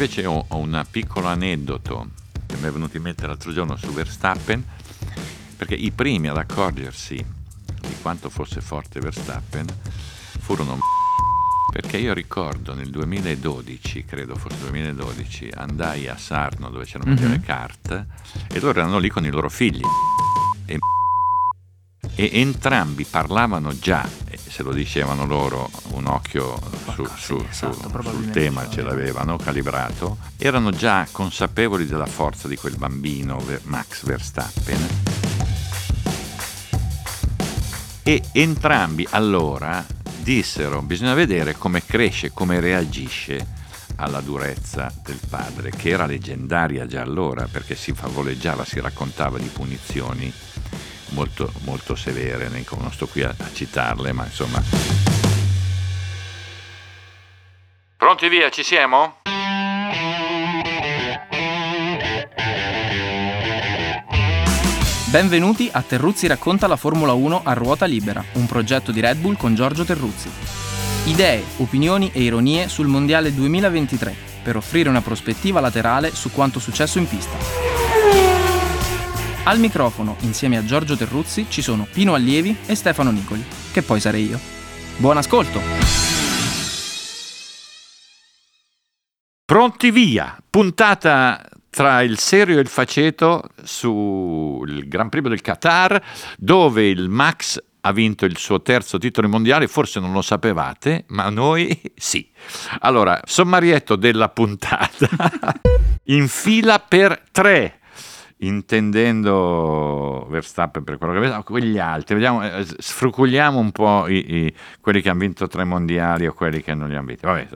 Invece ho, ho un piccolo aneddoto che mi è venuto in mente l'altro giorno su Verstappen, perché i primi ad accorgersi di quanto fosse forte Verstappen furono perché io ricordo nel 2012, credo fosse 2012, andai a Sarno dove c'erano mm-hmm. le carte e loro erano lì con i loro figli e, e entrambi parlavano già, se lo dicevano loro, un occhio su, su, esatto, su, sul tema ce l'avevano calibrato, erano già consapevoli della forza di quel bambino Max Verstappen. E entrambi allora dissero bisogna vedere come cresce, come reagisce alla durezza del padre, che era leggendaria già allora perché si favoleggiava, si raccontava di punizioni molto, molto severe, non sto qui a, a citarle, ma insomma... Pronti via, ci siamo? Benvenuti a Terruzzi racconta la Formula 1 a ruota libera, un progetto di Red Bull con Giorgio Terruzzi. Idee, opinioni e ironie sul Mondiale 2023 per offrire una prospettiva laterale su quanto successo in pista. Al microfono, insieme a Giorgio Terruzzi, ci sono Pino Allievi e Stefano Nicoli, che poi sarei io. Buon ascolto! Pronti via! Puntata tra il serio e il faceto sul Gran Premio del Qatar, dove il Max ha vinto il suo terzo titolo mondiale, forse non lo sapevate, ma noi sì. Allora, sommarietto della puntata. In fila per tre intendendo Verstappen per quello che vediamo, quegli altri, vediamo, eh, sfruculiamo un po' i, i, quelli che hanno vinto tre mondiali o quelli che non li hanno vinti. Vabbè,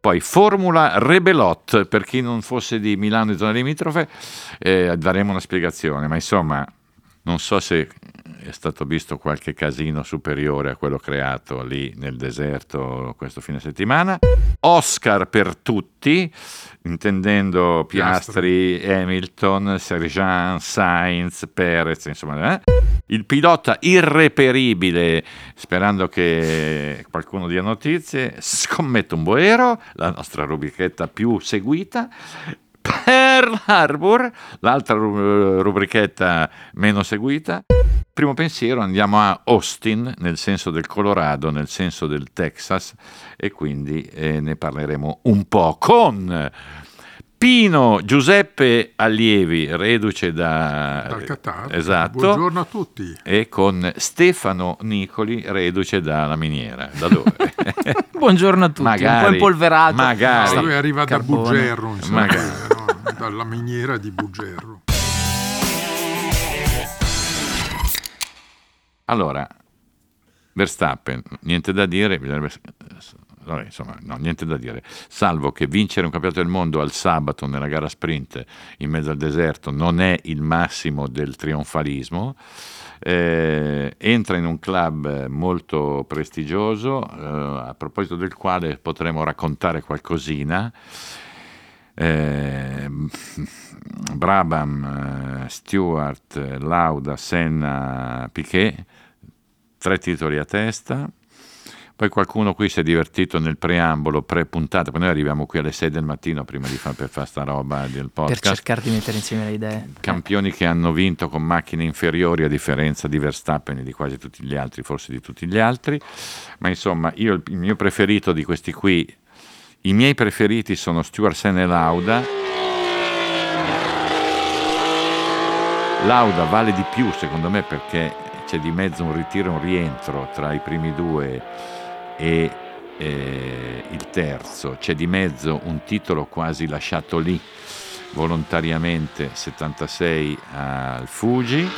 poi Formula Rebelot, per chi non fosse di Milano e zona limitrofe, eh, daremo una spiegazione, ma insomma non so se è stato visto qualche casino superiore a quello creato lì nel deserto questo fine settimana. Oscar per tutti, intendendo Piastri, Piastri. Hamilton, Sergeant, Sainz, Perez, insomma. Eh? Il pilota irreperibile, sperando che qualcuno dia notizie, scommetto un boero, la nostra rubrichetta più seguita. Pearl Harbor, l'altra rubrichetta meno seguita. Primo pensiero andiamo a Austin, nel senso del Colorado, nel senso del Texas, e quindi eh, ne parleremo un po' con Pino Giuseppe Allievi, reduce da... dal Qatar. Esatto. Buongiorno a tutti. E con Stefano Nicoli, reduce dalla miniera. Da dove? Buongiorno a tutti. Magari, un po' impolverato. Magari. No, lui arriva Carbone. da Bugerro, insomma, no? dalla miniera di Bugerro. Allora, Verstappen, niente da dire, bisognerebbe vabbè, insomma, no, niente da dire. Salvo che vincere un campionato del mondo al sabato nella gara sprint in mezzo al deserto non è il massimo del trionfalismo. Eh, entra in un club molto prestigioso, eh, a proposito del quale potremo raccontare qualcosina. Eh, Brabham, eh, Stewart, Lauda, Senna, Piquet, tre titoli a testa. Poi qualcuno qui si è divertito nel preambolo, pre-puntata, poi noi arriviamo qui alle 6 del mattino prima di fare per fare sta roba del podcast. Per cercare di mettere insieme le idee. Campioni che hanno vinto con macchine inferiori a differenza di Verstappen e di quasi tutti gli altri, forse di tutti gli altri. Ma insomma, io il mio preferito di questi qui, i miei preferiti sono Stuart Sen e Lauda. Lauda vale di più secondo me perché c'è di mezzo un ritiro e un rientro tra i primi due e eh, il terzo, c'è di mezzo un titolo quasi lasciato lì volontariamente 76 al Fuji.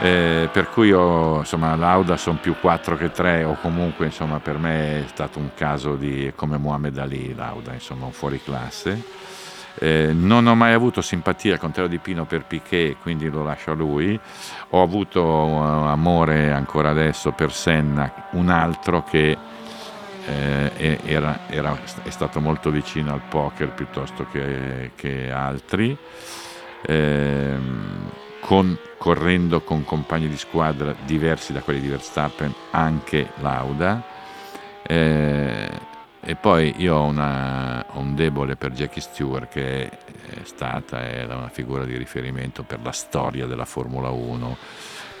Eh, per cui ho, insomma, l'Auda sono più 4 che 3 o comunque insomma, per me è stato un caso di come Muhammad Ali l'Auda, insomma un fuori classe eh, non ho mai avuto simpatia, al contrario di Pino, per Piquet, quindi lo lascio a lui. Ho avuto uh, amore ancora adesso per Senna, un altro che eh, era, era, è stato molto vicino al poker piuttosto che, che altri, eh, con, correndo con compagni di squadra diversi da quelli di Verstappen, anche Lauda Eh, e poi io ho, una, ho, un debole per Jackie Stewart che è stata è una figura di riferimento per la storia della Formula 1,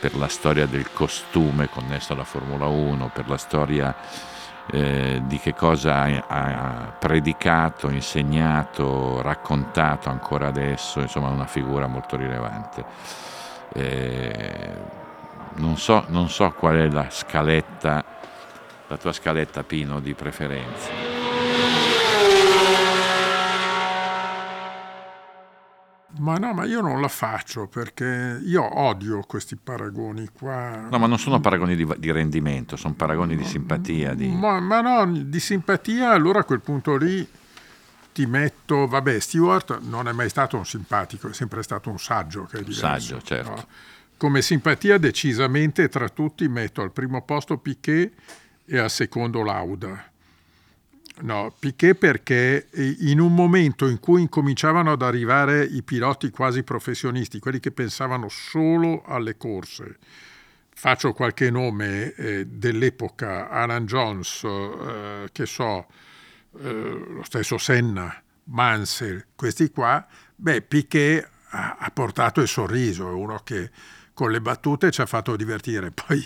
per la storia del costume connesso alla Formula 1, per la storia eh, di che cosa ha, ha, predicato, insegnato, raccontato ancora adesso, insomma una figura molto rilevante. Eh, non, so, non so qual è la scaletta, la tua scaletta Pino di preferenza. Ma no, ma io non la faccio perché io odio questi paragoni qua. No, ma non sono paragoni di, di rendimento, sono paragoni di simpatia. Di... Ma, ma, no, di simpatia allora a quel punto lì ti metto, vabbè, Stewart non è mai stato un simpatico, è sempre stato un saggio che è diverso. Saggio, certo. No? Come simpatia decisamente tra tutti metto al primo posto Piquet e al secondo Lauda. No, Piquet perché in un momento in cui incominciavano ad arrivare i piloti quasi professionisti, quelli che pensavano solo alle corse, faccio qualche nome eh, dell'epoca, Alan Jones, eh, che so, eh, lo stesso Senna, Mansell, questi qua, beh, Piquet ha, ha portato il sorriso, è uno che con le battute ci ha fatto divertire, poi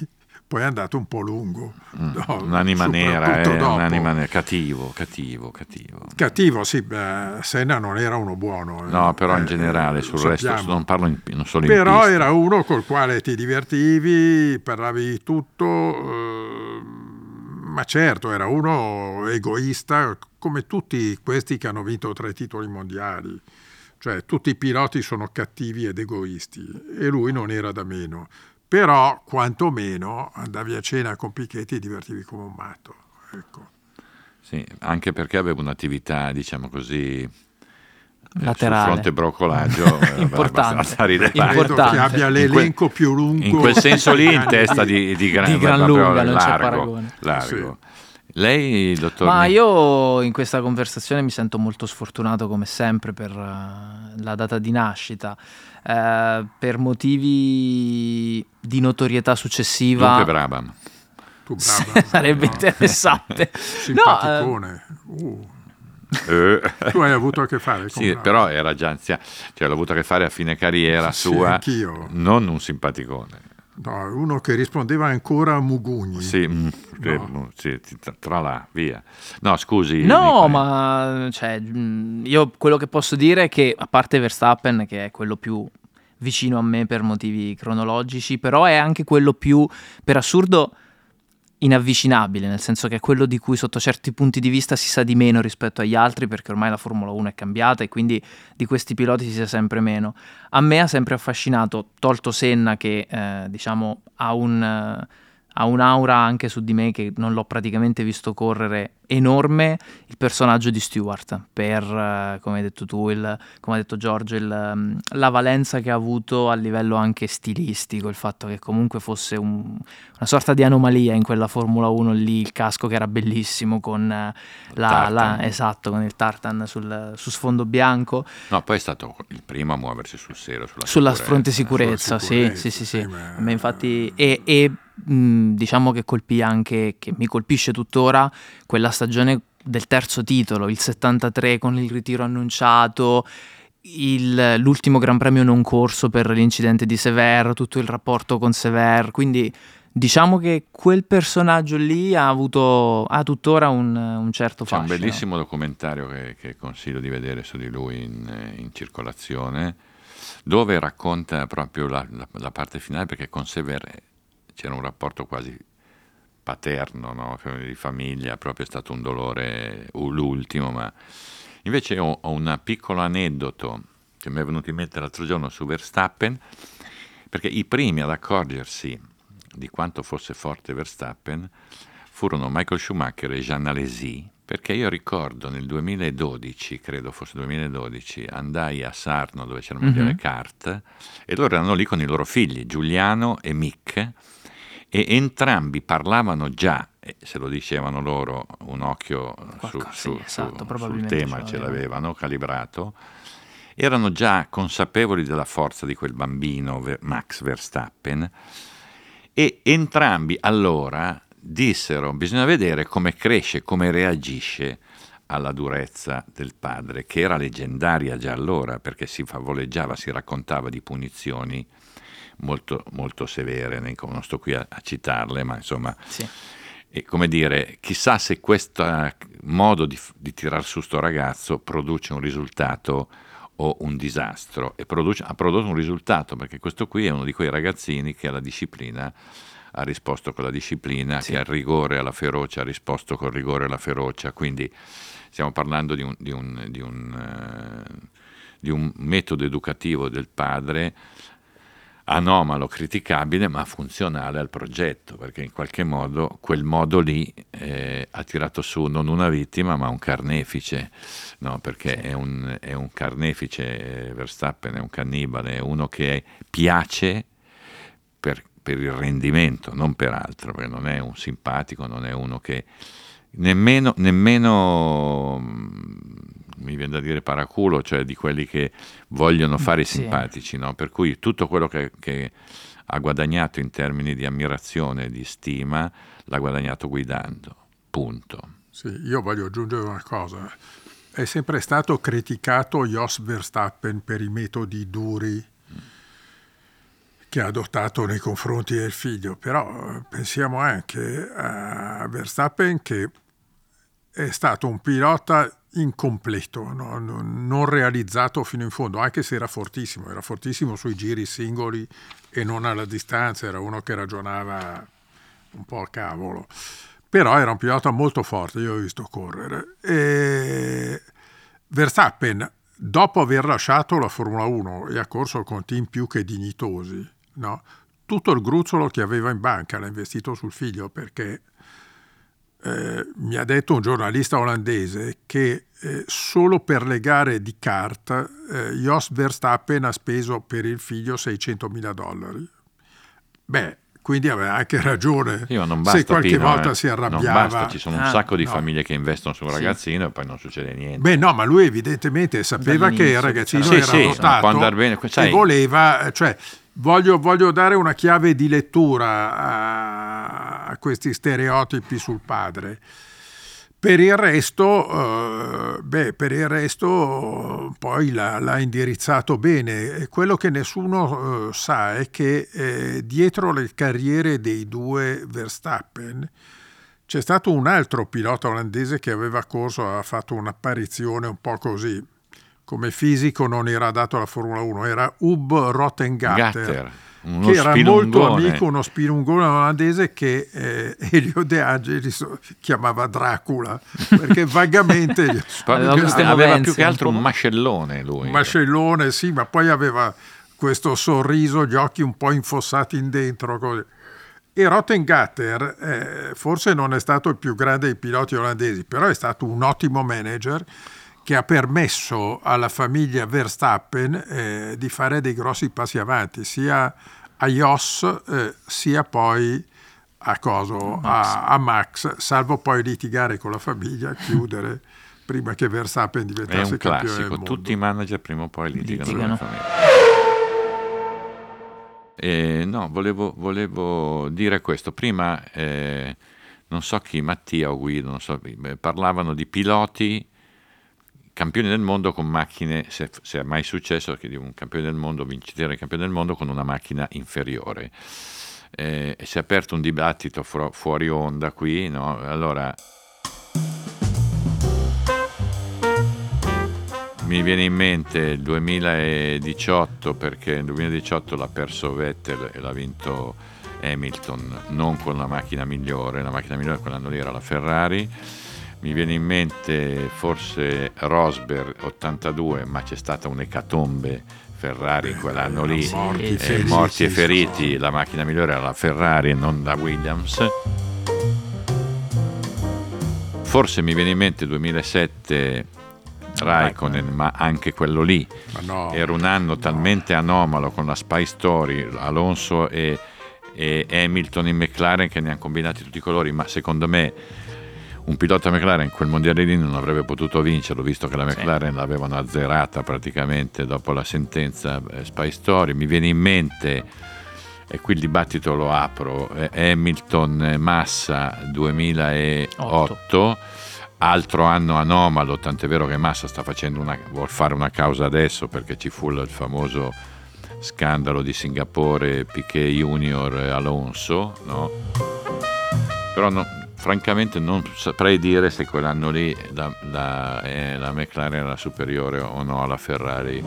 poi è andato un po' lungo. Mm, no, un'anima nera, eh, un'anima nera, cattivo, cattivo, cattivo. Cattivo, sì, beh, Senna non era uno buono. Eh. No, però in eh, generale, sul sappiamo. resto non parlo in, non solo però in Però era uno col quale ti divertivi, parlavi di tutto, eh, ma certo, era uno egoista, come tutti questi che hanno vinto tre titoli mondiali. Cioè, tutti i piloti sono cattivi ed egoisti e lui non era da meno però quantomeno andavi a cena con Pichetti e divertivi come un matto. Ecco. Sì, anche perché avevo un'attività, diciamo così, eh, laterale. sul fronte broccolaggio eh, importante. Credo che abbia l'elenco que- più lungo in quel senso lì in testa di, di gran, di gran lunga non c'è paragone largo. Sì. Lei, dottor? Ma io in questa conversazione mi sento molto sfortunato come sempre per uh, la data di nascita. Uh, per motivi di notorietà successiva. Dunque Brabham. Tu Brabham. Sarebbe no. interessante. Simpaticone. No, uh. Eh. tu hai avuto a che fare con Sì, però era già anziano, cioè l'ho avuto a che fare a fine carriera sì, sua, anch'io. non un simpaticone. No, uno che rispondeva ancora a Mugugni. Sì, mm, no. sì, tra là, via. No, scusi. No, ma cioè, mm, io quello che posso dire è che, a parte Verstappen, che è quello più vicino a me per motivi cronologici, però è anche quello più, per assurdo, inavvicinabile, nel senso che è quello di cui sotto certi punti di vista si sa di meno rispetto agli altri perché ormai la Formula 1 è cambiata e quindi di questi piloti si sa sempre meno. A me ha sempre affascinato, tolto Senna che eh, diciamo ha un... Uh, ha un'aura anche su di me che non l'ho praticamente visto correre enorme il personaggio di Stewart per, uh, come hai detto tu, il, come ha detto Giorgio, il, um, la valenza che ha avuto a livello anche stilistico, il fatto che comunque fosse un, una sorta di anomalia in quella Formula 1 lì, il casco che era bellissimo con uh, la, la, esatto, con il tartan sul, su sfondo bianco. No, poi è stato il primo a muoversi sul serio, sulla, sulla sicurezza. fronte sicurezza, sicurezza, sì, sì, sì, sì. sì. Ma infatti, e, e mh, diciamo che colpì anche, che mi colpisce tuttora, quella stagione del terzo titolo, il 73 con il ritiro annunciato, il, l'ultimo Gran Premio non corso per l'incidente di Sever, tutto il rapporto con Sever, quindi diciamo che quel personaggio lì ha avuto, ha tuttora un, un certo fascino. C'è un bellissimo documentario che, che, consiglio di vedere su di lui in, in circolazione, dove racconta proprio la, la, la parte finale, perché con Sever c'era un rapporto quasi paterno, no? di famiglia, proprio è stato un dolore l'ultimo, ma invece ho, ho un piccolo aneddoto che mi è venuto in mente l'altro giorno su Verstappen, perché i primi ad accorgersi di quanto fosse forte Verstappen furono Michael Schumacher e Jean Alesi, perché io ricordo nel 2012, credo fosse 2012, andai a Sarno dove c'era il mondiale mm-hmm. kart e loro erano lì con i loro figli, Giuliano e Mick, e entrambi parlavano già, se lo dicevano loro, un occhio su, sì, su, esatto, su, sul tema ce l'avevano. calibrato, erano già consapevoli della forza di quel bambino Max Verstappen e entrambi allora dissero bisogna vedere come cresce, come reagisce alla durezza del padre, che era leggendaria già allora perché si favoleggiava, si raccontava di punizioni molto, molto severe, non sto qui a, a citarle, ma insomma... Sì. E come dire, chissà se questo modo di, di tirar su sto ragazzo produce un risultato o un disastro e produce, ha prodotto un risultato perché questo qui è uno di quei ragazzini che alla disciplina ha risposto con la disciplina, sì. che al rigore, alla ferocia ha risposto con rigore e alla ferocia, quindi stiamo parlando di un, di un, di un, uh, di un metodo educativo del padre anomalo, criticabile, ma funzionale al progetto, perché in qualche modo quel modo lì eh, ha tirato su non una vittima, ma un carnefice, no? perché è un, è un carnefice, eh, Verstappen è un cannibale, è uno che piace per, per il rendimento, non per altro, perché non è un simpatico, non è uno che nemmeno, nemmeno mi viene da dire paraculo, cioè di quelli che vogliono fare i simpatici, no? per cui tutto quello che, che, ha guadagnato in termini di ammirazione e di stima l'ha guadagnato guidando, punto. Sì, io voglio aggiungere una cosa, è sempre stato criticato Jos Verstappen per i metodi duri che ha adottato nei confronti del figlio, però pensiamo anche a Verstappen che è stato un pilota incompleto, no? non realizzato fino in fondo, anche se era fortissimo, era fortissimo sui giri singoli e non alla distanza, era uno che ragionava un po' a cavolo, però era un pilota molto forte, io ho visto correre. E Verstappen, dopo aver lasciato la Formula 1 e ha corso con team più che dignitosi, no? tutto il gruzzolo che aveva in banca l'ha investito sul figlio perché eh, mi ha detto un giornalista olandese che eh, solo per le gare di kart eh, Jos Verstappen ha speso per il figlio 600 mila dollari. Beh, quindi aveva anche ragione sì, se qualche Pino, volta eh. si arrabbiava. Non basta, ci sono un ah, sacco di no. famiglie che investono su un ragazzino sì. e poi non succede niente. Beh no, ma lui evidentemente sapeva che il ragazzino sì, era sì, dotato bene, e voleva, cioè, voglio, voglio, dare una chiave di lettura a, a questi stereotipi sul padre. Per il resto, eh, beh, per il resto poi l'ha, l'ha, indirizzato bene. Quello che nessuno eh, sa è che eh, dietro le carriere dei due Verstappen c'è stato un altro pilota olandese che aveva corso, ha fatto un'apparizione un po' così. Come fisico non era dato alla Formula 1, era Ub Rottengatter. Gatter uno che era molto amico, uno spilungone olandese che eh, Elio De Angelis chiamava Dracula, perché vagamente... aveva, aveva più che altro un mascellone lui. Un mascellone, sì, ma poi aveva questo sorriso, gli occhi un po' infossati in dentro. Così. E Rottengatter eh, forse non è stato il più grande dei piloti olandesi, però è stato un ottimo manager che ha permesso alla famiglia Verstappen eh, di fare dei grossi passi avanti, sia a Jos eh, sia poi a, coso, Max. A, a, Max, salvo poi litigare con la famiglia, chiudere prima che Verstappen diventasse campione del mondo. Tutti i manager prima o poi litigano, litigano. con la famiglia. Eh, no, volevo, volevo, dire questo. Prima, eh, non so chi, Mattia o Guido, so, parlavano di piloti campioni del mondo con macchine, se, se, è mai successo che di un campione del mondo, vincitore campione del mondo con una macchina inferiore. Eh, si è aperto un dibattito fu- fuori onda qui, no? Allora, mi viene in mente il 2018 perché nel 2018 l'ha perso Vettel e l'ha vinto Hamilton, non con la macchina migliore, la macchina migliore quell'anno lì era la Ferrari mi viene in mente forse Rosberg 82, ma c'è stata un'ecatombe Ferrari in quell'anno lì, morti, eh, feriti, morti e feriti, la macchina migliore era la Ferrari e non la Williams. Forse mi viene in mente 2007 Raikkonen, ma anche quello lì no, era un anno no. talmente anomalo con la Spy Story, Alonso e, e Hamilton in McLaren che ne hanno combinati tutti i colori, ma secondo me un pilota McLaren quel mondiale lì non avrebbe potuto vincerlo visto che la McLaren sì. l'avevano azzerata praticamente dopo la sentenza eh, Spy Story mi viene in mente e qui il dibattito lo apro, Hamilton Massa 2008, 8. altro anno anomalo, tant'è vero che Massa sta facendo una, vuol fare una causa adesso perché ci fu il famoso scandalo di Singapore, Piquet Junior Alonso, no? però no, francamente non saprei dire se quell'anno lì la, la, eh, la McLaren era superiore o no alla Ferrari.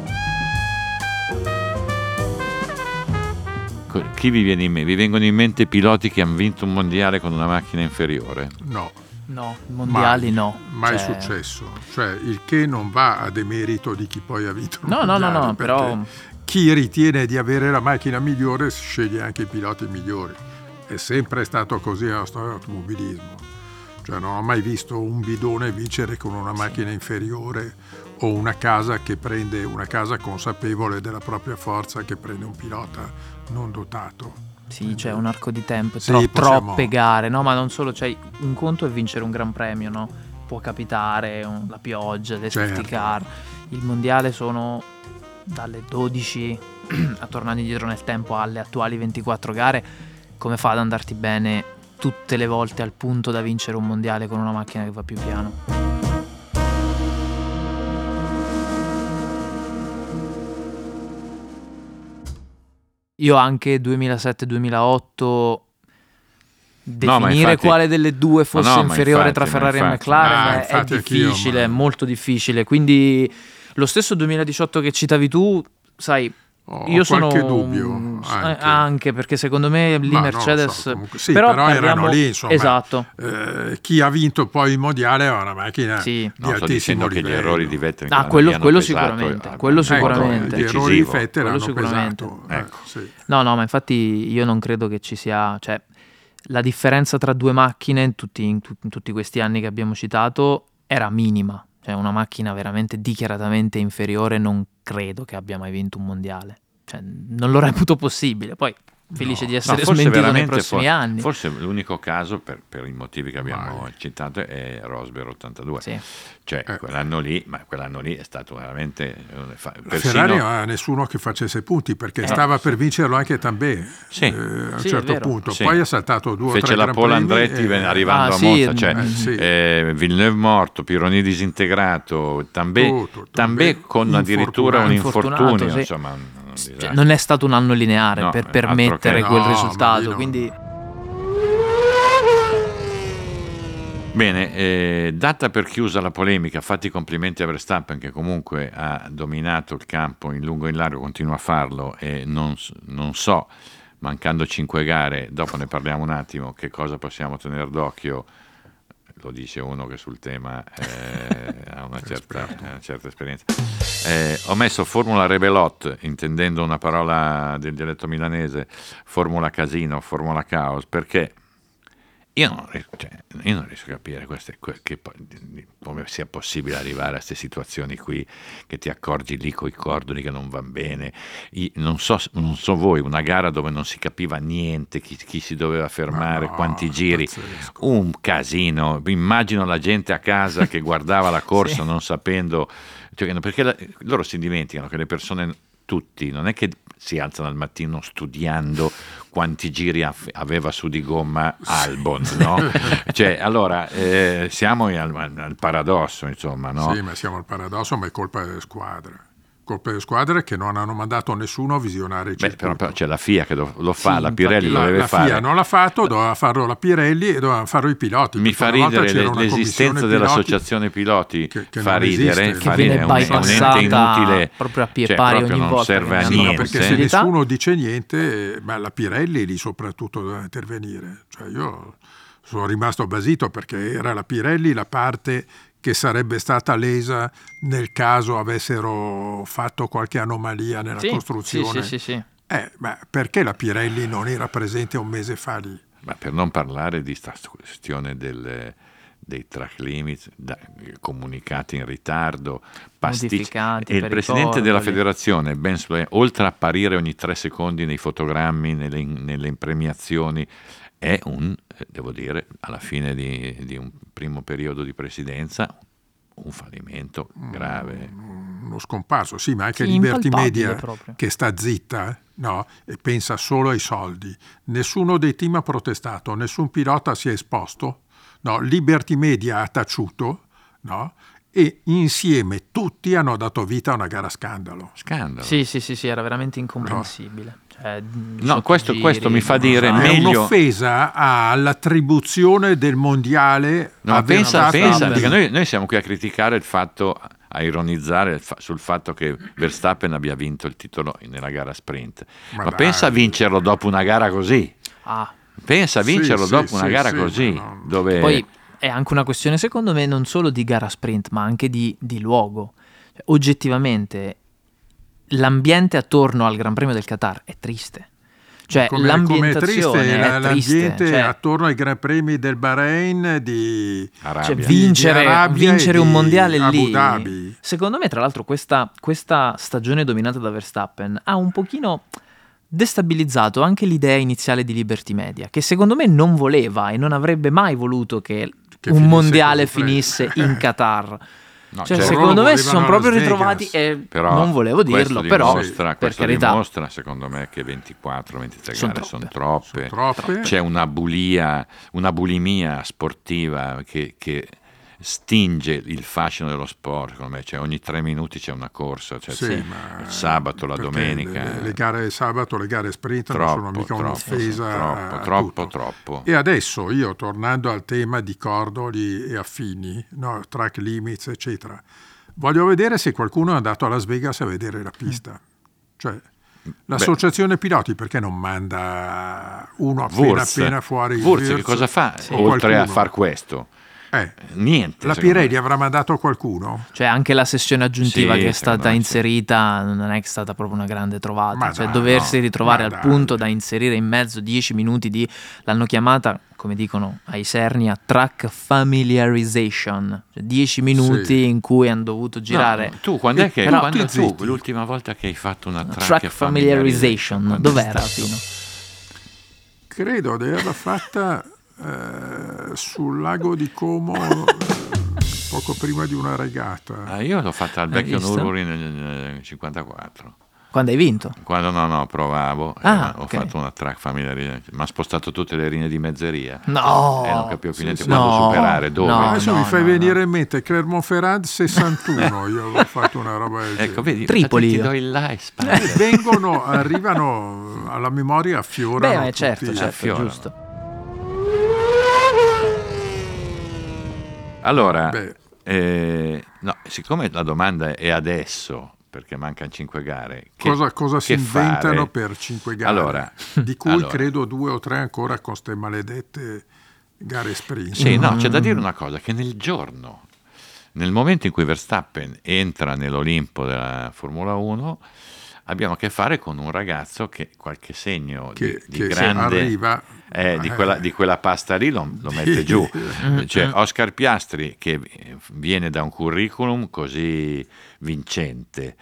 Chi vi viene in mente? Vi vengono in mente piloti che hanno vinto un mondiale con una macchina inferiore? No. No, mondiali mai, no. Mai cioè... successo. Cioè, il che non va a demerito di chi poi ha vinto no, no, no, no, però chi ritiene di avere la macchina migliore sceglie anche i piloti migliori. È sempre stato così nella storia dell'automobilismo. Cioè non ho mai visto un bidone vincere con una macchina inferiore o una casa che prende una casa consapevole della propria forza che prende un pilota non dotato. Sì, c'è un arco di tempo, sì, tro- possiamo... troppe gare, no? Ma non solo, cioè, un conto è vincere un gran premio, no? Può capitare, un, la pioggia, le certo. safety car. Il mondiale sono dalle 12 a tornare indietro nel tempo alle attuali 24 gare, come fa ad andarti bene tutte le volte al punto da vincere un mondiale con una macchina che va più piano? Io anche 2007-2008 definire no, quale delle due fosse no, inferiore infatti, tra Ferrari e McLaren ah, è difficile, è molto difficile. Quindi lo stesso 2018 che citavi tu, sai, ho io sono qualche dubbio anche. anche. perché secondo me lì Ma Mercedes so, sì, però, però parliamo... erano lì insomma esatto. eh, chi ha vinto poi il mondiale aveva una macchina sì. di no, altissimo livello che gli errori di Vettel ah, quello, quello sicuramente quello sicuramente gli errori di Vettel hanno sicuramente. pesato ecco. ecco. sì. no no ma infatti io non credo che ci sia cioè la differenza tra due macchine in tutti, in, tu, in tutti questi anni che abbiamo citato era minima cioè una macchina veramente dichiaratamente inferiore non credo che abbia mai vinto un mondiale. Cioè, non lo reputo possibile. Poi felice no, di essere no, smentito nei prossimi for- anni. Forse l'unico caso, per, per, i motivi che abbiamo Vai. citato, è Rosberg 82. Sì. Cioè, eh. quell'anno lì, ma quell'anno lì è stato veramente... Persino... Ferrari non ha nessuno che facesse punti, perché eh. stava per vincerlo anche Tambè sì. eh, a un sì, certo punto. Poi ha saltato due Fece o tre la Pole Andretti e... arrivando ah, a Monza, cioè eh, Villeneuve morto, Pironi disintegrato, Tambè con addirittura un infortunio, insomma cioè, non è stato un anno lineare no, per permettere quel no, risultato, quindi... Bene, eh, data per chiusa la polemica, fatti i complimenti a Verstappen che comunque ha dominato il campo in lungo e in largo, continua a farlo e non, non so, mancando cinque gare, dopo ne parliamo un attimo, che cosa possiamo tenere d'occhio lo dice uno che sul tema eh, ha una certa, una certa esperienza. Eh, ho messo Formula Rebelot, intendendo una parola del dialetto milanese, Formula Casino, Formula Caos, perché io non, riesco, cioè, io non riesco a capire queste, che, come sia possibile arrivare a queste situazioni qui, che ti accorgi lì con i cordoni che non va bene. Io, non, so, non, so, voi, una gara dove non si capiva niente, chi, chi si doveva fermare, no, quanti giri, pazzesco. un casino. Immagino la gente a casa che guardava la corsa sì. non sapendo, cioè, perché la, loro si dimenticano che le persone tutti, non è che si alzano al mattino studiando quanti giri aveva su di gomma Albon, no? cioè, allora, eh, siamo al, al, paradosso, insomma, no? Sì, ma siamo al paradosso, ma è colpa delle squadre colpe delle squadre che non hanno mandato nessuno a visionare il Beh, però, però, c'è la FIA che lo, lo fa, sì, la Pirelli lo deve la fare. La FIA non l'ha fatto, doveva farlo la Pirelli e dovevano farlo i piloti. Mi fa ridere l'esistenza dell'associazione piloti, che, che fa ridere, fa ridere, è un, è un ente inutile, proprio a pie cioè, pari ogni non volta. serve a niente. perché se nessuno dice niente, ma la Pirelli lì soprattutto doveva intervenire. Cioè io sono rimasto basito perché era la Pirelli la parte che sarebbe stata lesa nel caso avessero fatto qualche anomalia nella sì, costruzione. Sì, sì, sì, eh, perché la Pirelli non era presente un mese fa lì? Ma per non parlare di questa questione del, dei track limits da, comunicati in ritardo, pasticci. E il presidente della federazione, Ben Sloan, oltre a apparire ogni tre secondi nei fotogrammi, nelle, nelle impremiazioni, è un, eh, devo dire, alla fine di, di un primo periodo di presidenza, un fallimento grave. Mm, uno scomparso, sì, ma anche Sì, Liberty Media proprio. che sta zitta no, e pensa solo ai soldi. Nessuno dei team ha protestato, nessun pilota si è esposto, no, Liberty Media ha taciuto no, e insieme tutti hanno dato vita a una gara scandalo. Scandalo. Sì, sì, sì, sì, era veramente incomprensibile. Cioè, No, questo, questo mi fa dire È meglio... un'offesa all'attribuzione del mondiale No, pensa, Verstappen. pensa, perché noi, noi siamo qui a criticare il fatto, a ironizzare sul fatto che Verstappen abbia vinto il titolo nella gara sprint. Ma Ma, pensa a vincerlo dopo una gara così. Ah, Pensa a vincerlo sì, dopo una sì, gara sì, così, non- dove Poi è anche una questione, secondo me, non solo di gara sprint, ma anche di, di luogo. Cioè, oggettivamente, l'ambiente attorno al Gran Premio del Qatar è triste. Cioè, come, come è l'ambientazione triste è triste. l'ambiente cioè, attorno ai Gran Premi del Bahrain di Arabia. cioè, vi- vincere, di Arabia vincere e un di mondiale Abu lì. Dhabi. Secondo me, tra l'altro, questa, questa stagione dominata da Verstappen ha un pochino destabilizzato anche l'idea iniziale di Liberty Media, che secondo me non voleva e non avrebbe mai voluto Che un mondiale presto. finisse in Qatar. No, Cioè, certo. secondo me si sono proprio Las ritrovati Vegas. e Però non volevo questo dirlo, però dimostra, per questo carità. dimostra, secondo me, che 24-23 Son gare sono troppe. troppe. Troppe. C'è una bulia, una bulimia sportiva che, che stinge il fascino dello sport, secondo me. Cioè, ogni tre minuti c'è una corsa, cioè, Sì, il sabato, la domenica. Le, le gare sabato, le gare sprint non sono troppo, mica troppo, un'offesa. troppo, troppo, troppo. E adesso io, tornando al tema di Cordoli e affini, no, track limits, eccetera, voglio vedere se qualcuno è andato a Las Vegas a vedere la pista. Cioè, l'associazione piloti perché non manda uno appena Wurz, appena fuori Wurz, che Wurz cosa fa oltre a far questo? Eh, Niente. la secondo me. Pirelli avrà mandato qualcuno? Cioè, anche la sessione aggiuntiva Sì, che è stata me sì. inserita non è che è stata proprio una grande trovata. Ma cioè, dai, doversi no, ritrovare ma al dai. punto da inserire in mezzo 10 minuti di. l'hanno chiamata, come dicono ai Sernia, track familiarization. Cioè 10 minuti Sì. in cui hanno dovuto girare. No, tu quando è che Però- quando tu l'ultima volta che hai fatto una track, track familiarization. è Dov'era? Pino? Credo di averla fatta eh, sul lago di Como eh, poco prima di una regata. Ah, io l'ho fatta al vecchio? Nürburgring nel, nel 54. Quando hai vinto? Quando no, no, provavo, eh, Ah, ho ok. fatto una track familiare, mi ha spostato tutte le linee di mezzeria. No! E non capivo più niente sì. quando No, superare, dove. no. Adesso mi fai no, venire in mente Clermont-Ferrand 61, io avevo fatto una roba del Ecco, vedi, Tripoli ti do il là e vengono, arrivano alla memoria, affiorano Beh, certo, certo, affiorano. giusto. Allora, eh, no, siccome la domanda è adesso, perché mancano cinque gare, che- Cosa, cosa si inventano fare? per cinque gare? Allora, di cui allora. credo due o tre ancora con ste maledette gare sprint. Sì, no, c'è Mm. da dire una cosa, che nel giorno, nel momento in cui Verstappen entra nell'Olimpo della Formula 1, abbiamo a che fare con un ragazzo che qualche segno Che- di, di che grande... arriva, eh, di, eh. quella, di quella pasta lì lo, lo mette giù. Cioè, Oscar Piastri che viene da un curriculum così vincente,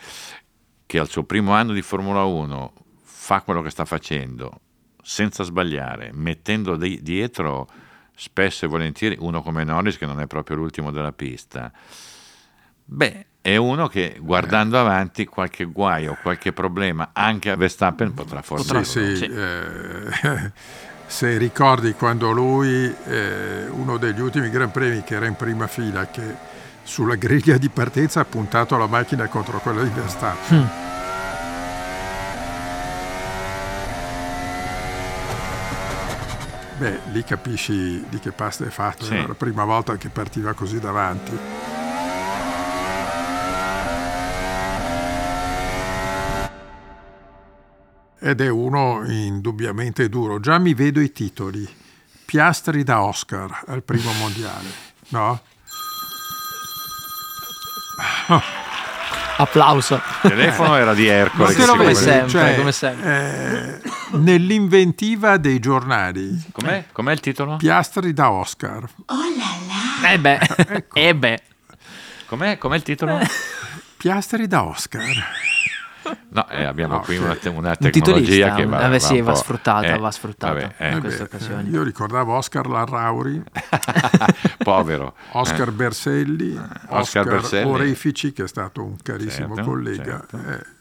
che al suo primo anno di Formula 1 fa quello che sta facendo senza sbagliare, mettendo di- dietro spesso e volentieri uno come Norris che non è proprio l'ultimo della pista. Beh, è uno che guardando avanti qualche guaio, qualche problema anche a Verstappen potrà Sì, fornirlo. sì, Sì. eh, se ricordi quando lui, eh, uno degli ultimi Gran Premi che era in prima fila, che sulla griglia di partenza ha puntato la macchina contro quella di Verstappen. Beh, lì capisci di che pasta è fatto, Sì. era la prima volta che partiva così davanti. Ed è uno indubbiamente duro. Già mi vedo i titoli. Piastri da Oscar al primo mondiale, no? Applauso. Il telefono era di Ercole. Come vuole- sempre, Cioè, come sempre. eh, nell'inventiva dei giornali. Com'è? Com'è il titolo? Piastri da Oscar. Eh beh, Ecco. eh beh. Com'è, com'è il titolo? Piastri da Oscar. No, eh, abbiamo No, qui una, te- una Un tecnologia titolista, che un- va, eh, sì, un va sfruttata, eh, va sfruttata. vabbè, eh. in Eh queste occasioni. Io ricordavo Oscar Larrauri, Povero. Oscar Eh, Berselli, Oscar Oscar, Berselli. Orefici che è stato un carissimo Certo, collega. certo.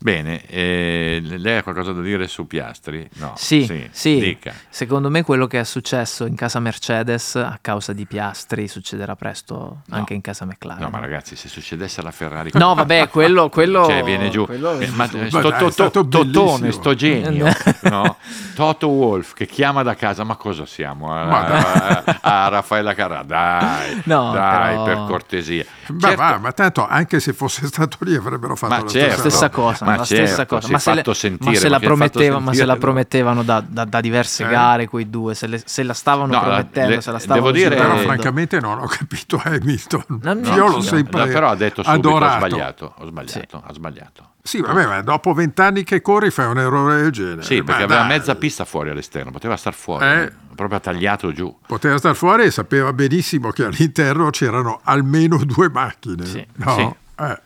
Bene, eh, lei ha qualcosa da dire su Piastri? No. Sì, sì, Dica. secondo me quello che è successo in casa Mercedes a causa di Piastri succederà presto anche in casa McLaren. No, ma ragazzi, se succedesse alla Ferrari... No, vabbè, quello... quello Cioè, viene giù. quello è Eh, ma sto, to- stato to- Totone, sto genio, no? Toto Wolf che chiama da casa, ma cosa siamo? A, a- a Raffaella Carrà, dai, No, dai, però- per cortesia. Ma, Certo, va, ma tanto anche se fosse stato lì avrebbero fatto Ma la certo. stessa stessa cosa. cosa, Ma la stessa certo, cosa. si Ma se, le- sentire, ma se ma la prometteva- ma se la sentire- promettevano da, da- da diverse Eh. gare quei due, se, le- se la stavano No, promettendo, le- se la stavano devo dire- Però francamente non ho capito Hamilton. No, no, Io no, l'ho sempre No, però ha detto subito, adorato. ho sbagliato, ho sbagliato, ha sbagliato. Sì, vabbè, ma dopo vent'anni che corri fai un errore del genere. Sì, Ma perché aveva dai, mezza pista fuori all'esterno, poteva star fuori, Eh. proprio tagliato giù. Poteva star fuori e sapeva benissimo che all'interno c'erano almeno due macchine. Sì. No? Sì. Eh,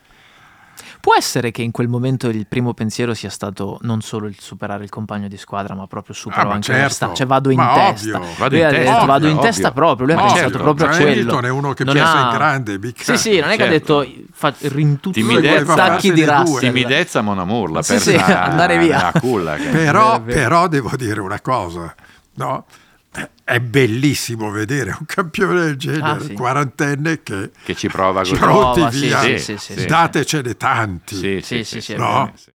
Può essere che in quel momento il primo pensiero sia stato non solo il superare il compagno di squadra, ma proprio supero Ah, anche certo. Verstappen. Cioè vado in Ma testa. ovvio. Vado Lui in ha testa, detto, vado in ovvio. testa proprio, lui ha pensato certo, proprio a quello. Hamilton è uno che Non piensa ha- in grande, mica- Sì, sì, non è che ha Certo. detto fa, rintutto Timidezza. gli attacchi di. Russell. Timidezza Monamur, la Sì, persa sì, andare via. a culla. che- Però, però devo dire una cosa, no? È bellissimo vedere un campione del genere, Ah, sì. quarantenne, che che ci prova così. prova, pronti sì, via, sì, sì, datecene tanti. Sì, Sì, sì, sì, sì, sì, è vero. sì.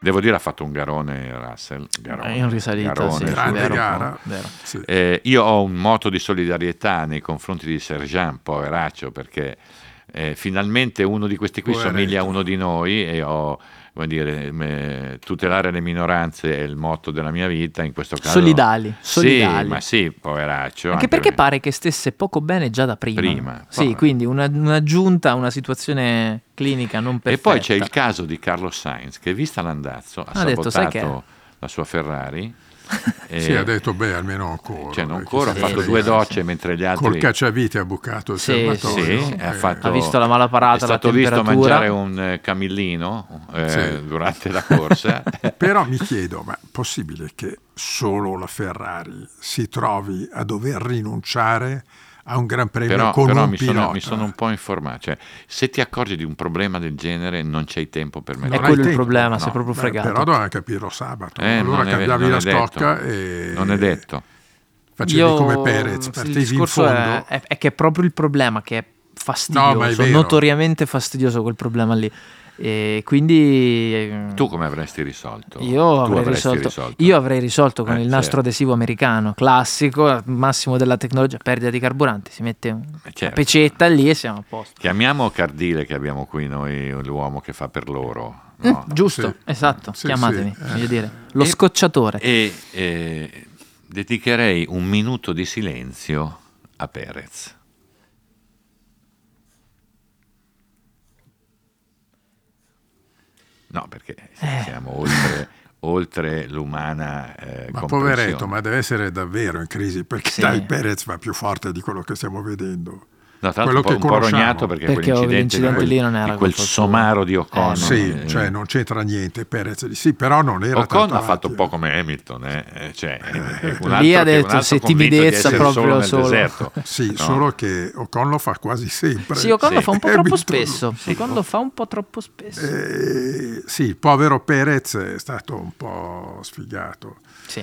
Devo dire ha fatto un garone Russell. Garone, in risalita, garone, sì, grande vero, gara. vero. Sì. Eh, io ho un moto di solidarietà nei confronti di Sergian, poveraccio, perché eh, finalmente uno di questi qui Poveretto. somiglia a uno di noi e ho, come dire, me- tutelare le minoranze è il motto della mia vita, in questo caso... Solidali, solidali. Sì, ma sì, poveraccio. Anche perché pare che stesse poco bene già da prima. Prima, Sì, poi- quindi una, un'aggiunta a una situazione clinica non E perfetta. poi c'è il caso di Carlos Sainz che vista l'andazzo ha Ha detto, sabotato la sua Ferrari. E- Sì, ha detto, beh, almeno ancora. cioè non dai, ancora, ha fatto due docce mentre gli altri... Col cacciavite ha bucato il Sì, serbatoio. Sì, Eh, ha, fatto- Ha visto la malaparata, è stato visto mangiare un eh, camillino eh, Sì. durante la corsa. Però mi chiedo, ma è possibile che solo la Ferrari si trovi a dover rinunciare a un gran premio però con però un mi, sono, mi sono un po' informato. Cioè, se ti accorgi di un problema del genere, non c'hai tempo per Non È quello il problema, No. sei proprio Beh, fregato. però doveva capirlo sabato. Eh, allora non è- cambiavi la stocca e Non è detto. facevi Io- come Perez, il partivi in discorso fondo. è, è- è che è proprio il problema che è fastidioso, No, è notoriamente fastidioso quel problema lì. E quindi eh, Tu come avresti risolto? io Tu avrei avresti risolto, io avrei risolto con Eh, il nastro certo. adesivo americano classico, massimo della tecnologia, perdita di carburante, si mette un- una certo. pecetta lì e siamo a posto. Chiamiamo Cardile che abbiamo qui noi, l'uomo che fa per loro. Mm, no? giusto, Sì. esatto, Sì, chiamatemi, sì, eh. voglio dire, lo E- scocciatore. E eh, dedicherei un minuto di silenzio a Perez. No, perché siamo oltre, oltre l'umana eh, Ma poveretto, ma deve essere davvero in crisi perché Sì. dai Perez va più forte di quello che stiamo vedendo. No, tra quello un che po', un po' conosciamo. rognato perché, Perché quell'incidente, l'incidente di lì non era di quel somaro di Ocon. Eh, sì, eh, cioè non c'entra niente Perez. Sì, però non era Ocon tanto ha fatto un po' come Hamilton, eh, eh, cioè, è un Lì altro ha che- un detto, se timidezza proprio solo nel solo. deserto. Sì, No. solo che Ocon lo fa quasi sempre. Sì, Ocon lo Sì. fa un po' Hamilton- troppo spesso. Ocon lo fa un po' troppo spesso. Eh, sì, il povero Perez è stato un po' sfigato. Sì.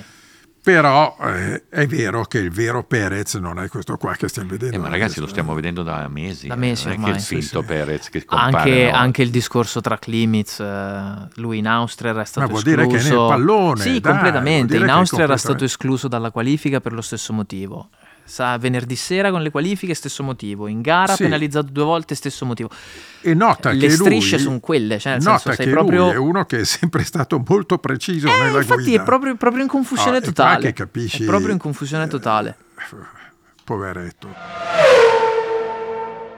Però eh, è vero che il vero Perez non è questo qua che stiamo vedendo. Eh, ma ragazzi lo stiamo vedendo da mesi. Da eh, mesi non è che ormai. il Sì, finto sì. Perez che compare. Anche, no? anche il discorso tra Klimitz, eh, lui in Austria era stato vuol dire che escluso. nel pallone, Sì, dai, vuol completamente. dire In Austria era stato escluso dalla qualifica per lo stesso motivo. Sa, venerdì sera con le qualifiche, stesso motivo. In gara, Sì. penalizzato due volte, stesso motivo. E nota Le che strisce lui, sono quelle, cioè, nel nota senso, sei che proprio- lui è uno che è sempre stato molto preciso Eh, nella infatti guida. è proprio, proprio in confusione Ah, totale. che capisci- È proprio in confusione totale. Poveretto.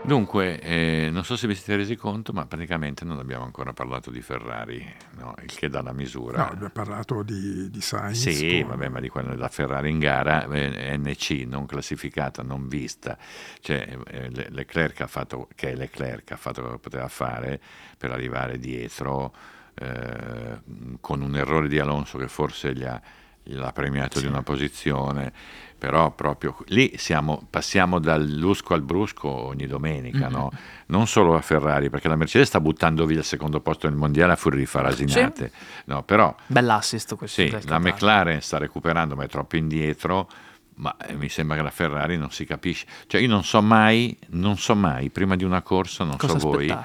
Dunque, eh, non so se vi siete resi conto, ma praticamente non abbiamo ancora parlato di Ferrari, no? il che dà la misura. No, abbiamo parlato di, di Sainz. Sì, con- vabbè, ma di quella della Ferrari in gara, eh, NC non classificata, non vista. Cioè, eh, Le- Leclerc ha fatto, che è Leclerc, ha fatto quello che poteva fare per arrivare dietro, eh, con un errore di Alonso che forse gli ha, gliel'ha premiato di una posizione, però proprio lì siamo, passiamo dal lusco al brusco ogni domenica, no? non solo a Ferrari, perché la Mercedes sta buttando via il secondo posto nel mondiale a furia di farasinate, no, però Bell'assist questo. sì, la. McLaren sta recuperando, ma è troppo indietro. Ma eh, mi sembra che la Ferrari non si capisce. Cioè, io non so mai, non so mai, prima di una corsa, non Cosa so voi?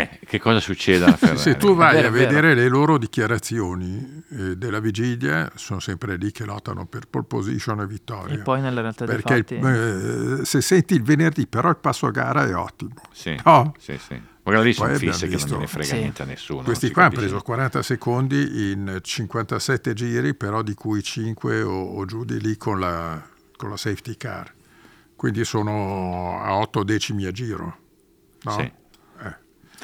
Eh, che cosa succede alla Ferrari. Se tu vai vero, a vedere le loro dichiarazioni eh, della vigilia, sono sempre lì che lottano per pole position e vittoria. E poi nella realtà dei Perché fatti... il- eh, se senti il venerdì, però il passo a gara è ottimo. Sì, No. sì, sì. Magari lì sono fisse che non gliene frega Sì. niente a nessuno. Questi qua hanno preso 40 secondi in 57 giri, però di cui 5 o, o giù di lì con la, con la safety car. Quindi sono a 8 decimi a giro. No? Sì.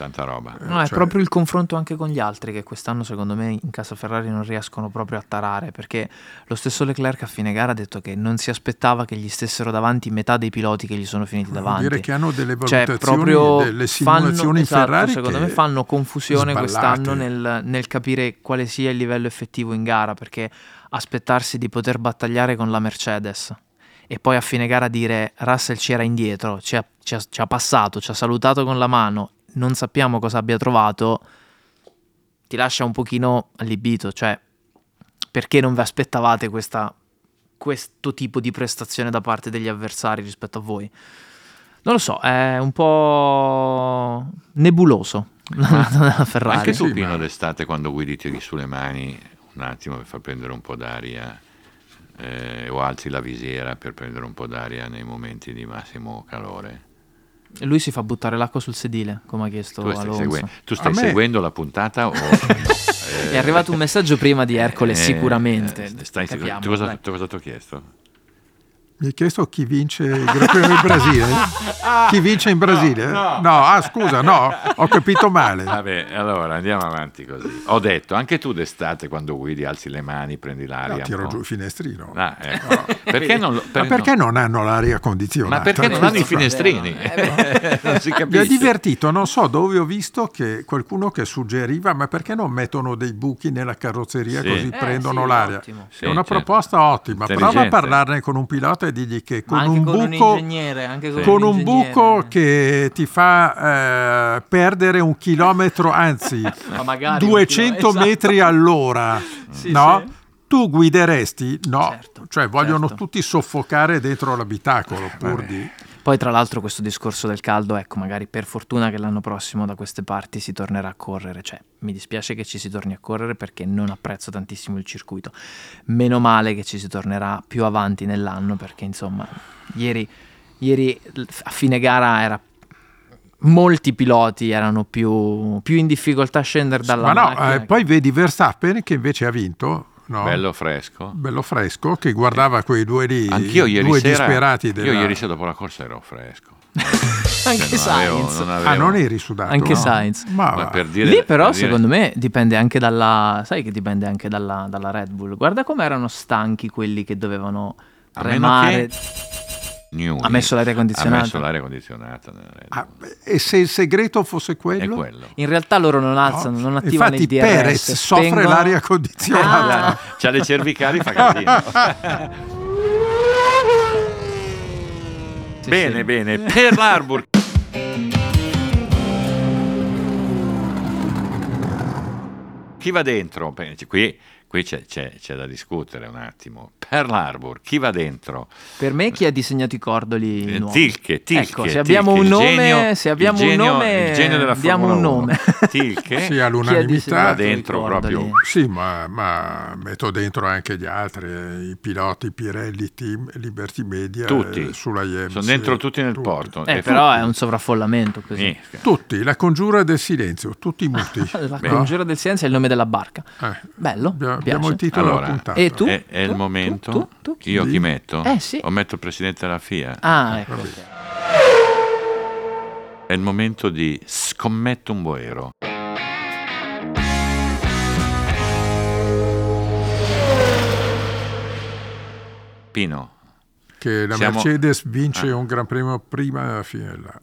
Tanta roba. No, è cioè- proprio il confronto anche con gli altri che quest'anno secondo me in casa Ferrari non riescono proprio a tarare perché lo stesso Leclerc a fine gara ha detto che non si aspettava che gli stessero davanti metà dei piloti che gli sono finiti Vuol davanti. dire che hanno delle Cioè, valutazioni, proprio delle simulazioni fanno, esatto, Ferrari secondo che me fanno confusione sballate. quest'anno nel, nel capire quale sia il livello effettivo in gara perché aspettarsi di poter battagliare con la Mercedes e poi a fine gara dire Russell ci era indietro, ci ha, ci ha- ci ha passato, ci ha salutato con la mano, non sappiamo cosa abbia trovato, ti lascia un pochino allibito, cioè perché non vi aspettavate questa- questo tipo di prestazione da parte degli avversari rispetto a voi? Non lo so, è un po' nebuloso la Ferrari. Anche tu, Pino, d'estate, quando guidi, tiri sulle mani un attimo per far prendere un po' d'aria eh, o alzi la visiera per prendere un po' d'aria nei momenti di massimo calore. Lui si fa buttare l'acqua sul sedile, come ha chiesto Tu stai, Alonso. segui- tu stai seguendo la puntata o... È arrivato un messaggio prima di Ercole, Eh, sicuramente. eh, stai- Capiamo, tu cosa, dai. tu cosa ti ho chiesto? Mi hai chiesto chi vince il Gran Premio del Brasile? chi vince in Brasile? no. ah scusa, no, ho capito male. Vabbè, allora andiamo avanti così. Ho detto, anche tu d'estate quando guidi alzi le mani, prendi l'aria. No, tiro giù il finestrino. Ah, ecco. perché non lo- Ma per- perché non hanno l'aria condizionata? Ma perché non hanno i finestrini? non si Mi ha capisce. divertito, non so dove ho visto che qualcuno che suggeriva, ma perché non mettono dei buchi nella carrozzeria Sì. così Eh, prendono sì, l'aria? ottimo. Sì, È una certo. proposta ottima, prova a parlarne con un pilota e digli che con un con un buco ingegnere, anche con, con un buco che ti fa eh, perdere un chilometro, anzi Ma magari un 200 chilo- esatto. metri all'ora, Sì, no? sì. Tu guideresti? No, Certo, cioè vogliono certo. tutti soffocare dentro l'abitacolo pur di... Poi tra l'altro questo discorso del caldo, ecco, magari per fortuna che l'anno prossimo da queste parti si tornerà a correre, cioè mi dispiace che ci si torni a correre perché non apprezzo tantissimo il circuito. Meno male che ci si tornerà più avanti nell'anno perché insomma, ieri, ieri a fine gara era molti piloti erano più, più in difficoltà a scendere dalla Ma no, eh, poi vedi Verstappen che invece ha vinto, no? Bello fresco. Bello fresco, che guardava quei due lì, Anch'io ieri due sera, disperati della... io ieri sera dopo la corsa ero fresco. Anche Cioè, non avevo- Sainz. non Ah, avevo- non eri sudato? Anche no? Sainz. Ma, Ma per dire- Lì però per dire- secondo me dipende anche dalla... Sai che dipende anche dalla, dalla Red Bull. Guarda come erano stanchi quelli che dovevano A meno remare. Newey Ha messo l'aria condizionata? Ha messo l'aria condizionata. nella Red Ah, e se il segreto fosse È quello? quello. In realtà loro non alzano, No. non attivano Infatti il DRS. Perez soffre spengono- l'aria condizionata. Ah. C'ha le cervicali, fa casino. Sì, bene, sì. bene. Per l'Arbor. Chi va dentro? Qui, qui c'è, c'è- c'è da discutere un attimo. Pearl Harbor, chi va dentro? Per me chi ha disegnato i cordoli Eh, nuovi? Tilke, Tilke. Ecco, se abbiamo Tilke, un nome, genio- se abbiamo genio- un nome, genio della diamo un 1. nome. Tilke? Sì, all'unanimità. i dentro proprio. Sì, ma, ma metto dentro anche gli altri, eh, i piloti Pirelli Team, Liberty Media, Tutti. eh, sulla IEM. Sono dentro tutti nel porto. Eh, però tutti. è un sovraffollamento così. Sì. Tutti, la congiura del silenzio, tutti muti. La Beh. congiura del silenzio è il nome della barca. Eh, Bello, abbiamo, mi piace. abbiamo il titolo Allora, della puntata. E tu? È, è il Tu? momento. Tu? Tu? Tu? Io chi metto? Eh, sì. O metto il presidente della FIA? Ah, ecco. Vabbè. ok. È il momento di scommetto un boero. Pino, Che la Siamo- Mercedes vince Ah. un Gran Premio prima della fine dell'anno.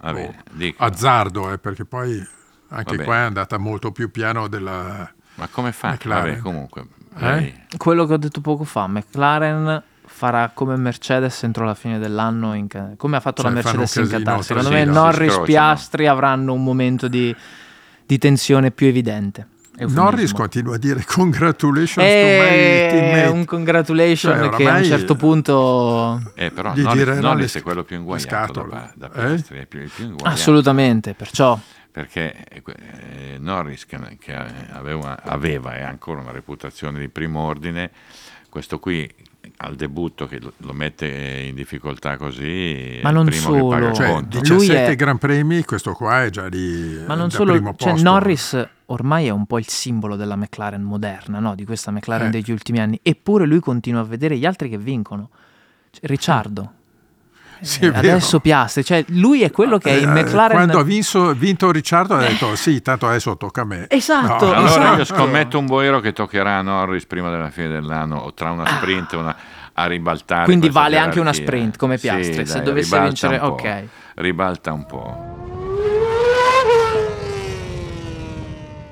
va bene, Oh. Azzardo, eh, perché poi anche qua è andata molto più piano della... ma come fa? McLaren. Vabbè, comunque. Eh? Quello che ho detto poco fa, McLaren farà come Mercedes entro la fine dell'anno, in come ha fatto Cioè, la Mercedes in Qatar. Secondo sì, me Norris scrociano. Piastri avranno un momento di, di tensione più evidente. Eufemismo. Norris continua a dire congratulations to my è teammate. un congratulation Cioè, che a un certo punto Eh, però Gli Norris, Norris le- è quello più inguagliato da, da Eh? Piastri, è più, più inguagliato. assolutamente, perciò perché eh, Norris che, che aveva, aveva e ha ancora una reputazione di primo ordine, questo qui al debutto che lo, mette in difficoltà così, Ma non primo che paga solo. Cioè, conto. Lui 17 è- Gran Premi, questo qua è già di Ma non solo, primo cioè, posto. Norris ormai è un po' il simbolo della McLaren moderna, no? di questa McLaren Eh. degli ultimi anni, eppure lui continua a vedere gli altri che vincono. Cioè, Ricciardo, Sì, eh, adesso Piastri, cioè lui è quello che è in Eh, McLaren... Quando ha vinto, vinto Ricciardo ha detto sì, tanto adesso tocca a me. Esatto, No, Allora io esatto. scommetto un boero che toccherà a Norris prima della fine dell'anno o tra una sprint e una a ribaltare. Quindi vale anche una gerarchia. sprint, come Sì, Piastri, se dai, dovesse vincere- ok. Ribalta un po'.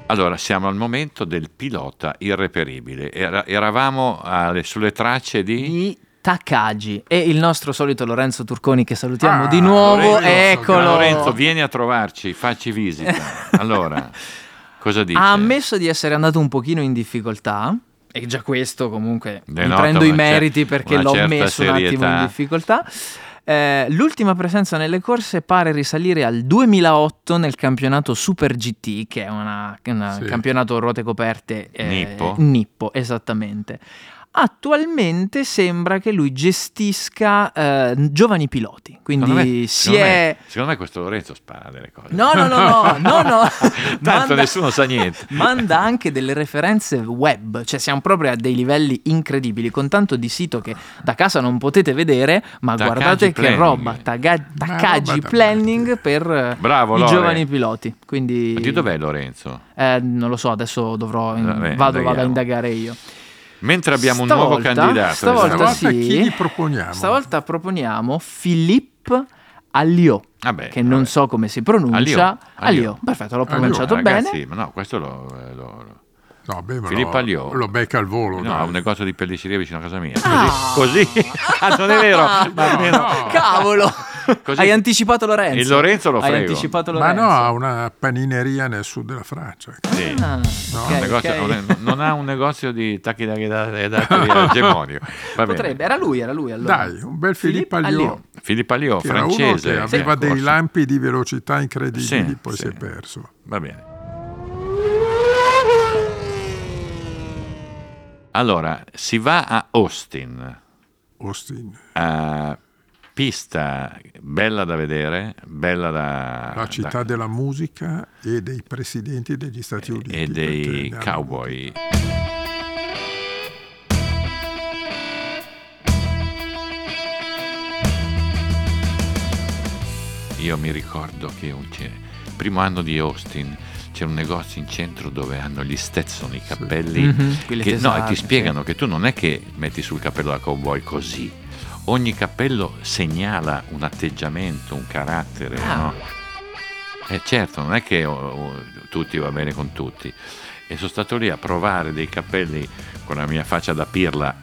Allora, siamo al momento del pilota irreperibile. Era- eravamo alle- sulle tracce di... di Takagi e il nostro solito Lorenzo Turconi che salutiamo Ah, di nuovo, Lorenzo, eccolo. Lorenzo, vieni a trovarci, facci visita. Allora, cosa dice? ha ammesso di essere andato un pochino in difficoltà e già questo comunque mi Denota prendo i una cer- meriti perché l'ho messo un attimo in serietà. difficoltà. Eh, l'ultima presenza nelle corse pare risalire al 2008 nel campionato Super GT, che è una- un Sì. campionato a ruote coperte eh, Nippo. Nippo, esattamente. Attualmente sembra che lui gestisca eh, giovani piloti, quindi Secondo me, si secondo è... me- secondo me questo Lorenzo spara delle cose. No, no, no, no, no, no. Tanto nessuno sa niente. Manda anche delle referenze web, cioè siamo proprio a dei livelli incredibili, con tanto di sito che da casa non potete vedere, ma Takagi guardate che Planning. roba, Taga- Takagi Planning per eh, Bravo, i Lore. giovani piloti. Quindi Ma di dov'è Lorenzo? eh, non lo so, adesso dovrò in- Vabbè, vado, vado a indagare io. Mentre abbiamo un nuovo Stavolta- candidato. stavolta. Stavolta sì. chi gli proponiamo? Stavolta proponiamo Philippe Alliot, Vabbè, che non vabbè. so come si pronuncia. Alliot, Alliot. Alliot, perfetto, l'ho Alliot, pronunciato Ah, bene. ragazzi, ma no, questo lo, lo- lo- No, beh, ma Filippo lo, Alliot. lo becca al volo. no, dai. ha un negozio di pellicceria vicino a casa mia. Ah. Così, così. Ah, non è vero. Ma almeno- no. Cavolo! Così- Hai anticipato Lorenzo. Il Lorenzo lo Hai frego. anticipato Ma Lorenzo. no, ha una panineria nel sud della Francia. Sì. Ah, No, ok, Un negozio- ok. non, ha un negozio di tacchi da bene. Potrebbe, era lui, era lui allora. Dai, un bel Filippo Alliot. Filippo Alliot, era francese. che aveva Sì, dei corso. lampi di velocità incredibili, Sì, poi sì. si è perso. Va bene. Allora, si va a Austin, Austin, a pista bella da vedere, bella da... la città da- della musica e dei presidenti degli Stati Uniti. e dei cowboy. Io mi ricordo che il primo anno di Austin c'è un negozio in centro dove hanno gli Stetson, i cappelli, Mhm, quelli che, no, e ti spiegano che tu non è che metti sul cappello da cowboy così, ogni cappello segnala un atteggiamento, un carattere, Ah. no? Eh certo, non è che oh, oh, tutti va bene con tutti. E sono stato lì a provare dei cappelli con la mia faccia da pirla,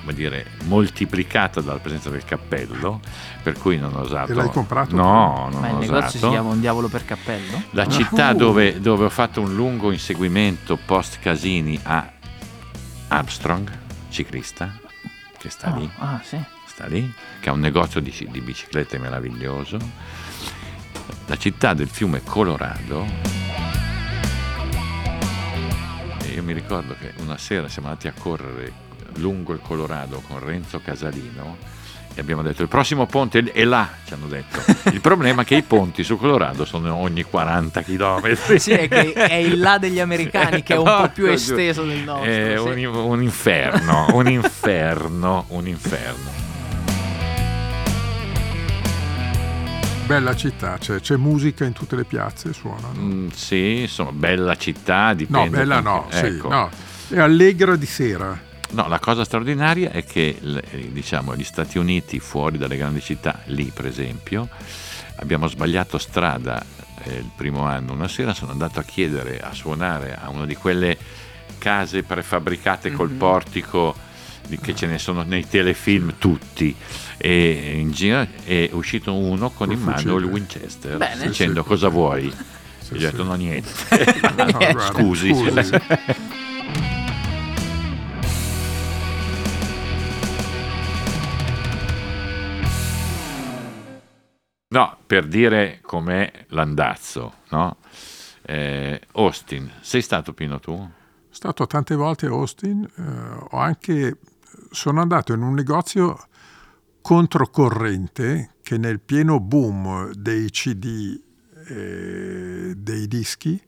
come dire, moltiplicata dalla presenza del cappello, per cui non ho usato. E l'hai comprato? No, non Ma il ho negozio si chiama Un diavolo per cappello? La città Uh. dove, dove ho fatto un lungo inseguimento post Casini a Armstrong, ciclista, che sta Oh, lì Ah, sì. sta lì, che ha un negozio di, di biciclette meraviglioso. La città del fiume Colorado. E io mi ricordo che una sera siamo andati a correre lungo il Colorado con Renzo Casalino e abbiamo detto il prossimo ponte è là, ci hanno detto. Il problema è che i ponti su Colorado sono ogni 40 km. Sì, è che è il là degli americani che è un po' più esteso del nostro. È sì. un, un inferno, un inferno, un inferno. Bella città, cioè, c'è musica in tutte le piazze, suonano. Mm, sì, insomma, bella città, dipende. No, bella no, sì, ecco. no. È allegra di sera. No, la cosa straordinaria è che eh, diciamo, gli Stati Uniti, fuori dalle grandi città, lì per esempio, abbiamo sbagliato strada eh, il primo anno. Una sera sono andato a chiedere a suonare a una di quelle case prefabbricate col Mhm. portico di- che ce ne sono nei telefilm tutti. E in giro è uscito uno con in mano il Winchester Bene. dicendo Sì, sì. cosa vuoi. Sì, Gli ho detto sì. no niente. No, guarda, Scusi. No, per dire com'è l'andazzo, no? Eh, Austin, sei stato Pino tu? Sono stato tante volte a Austin, eh, anche, sono andato in un negozio controcorrente che nel pieno boom dei CD, e dei dischi,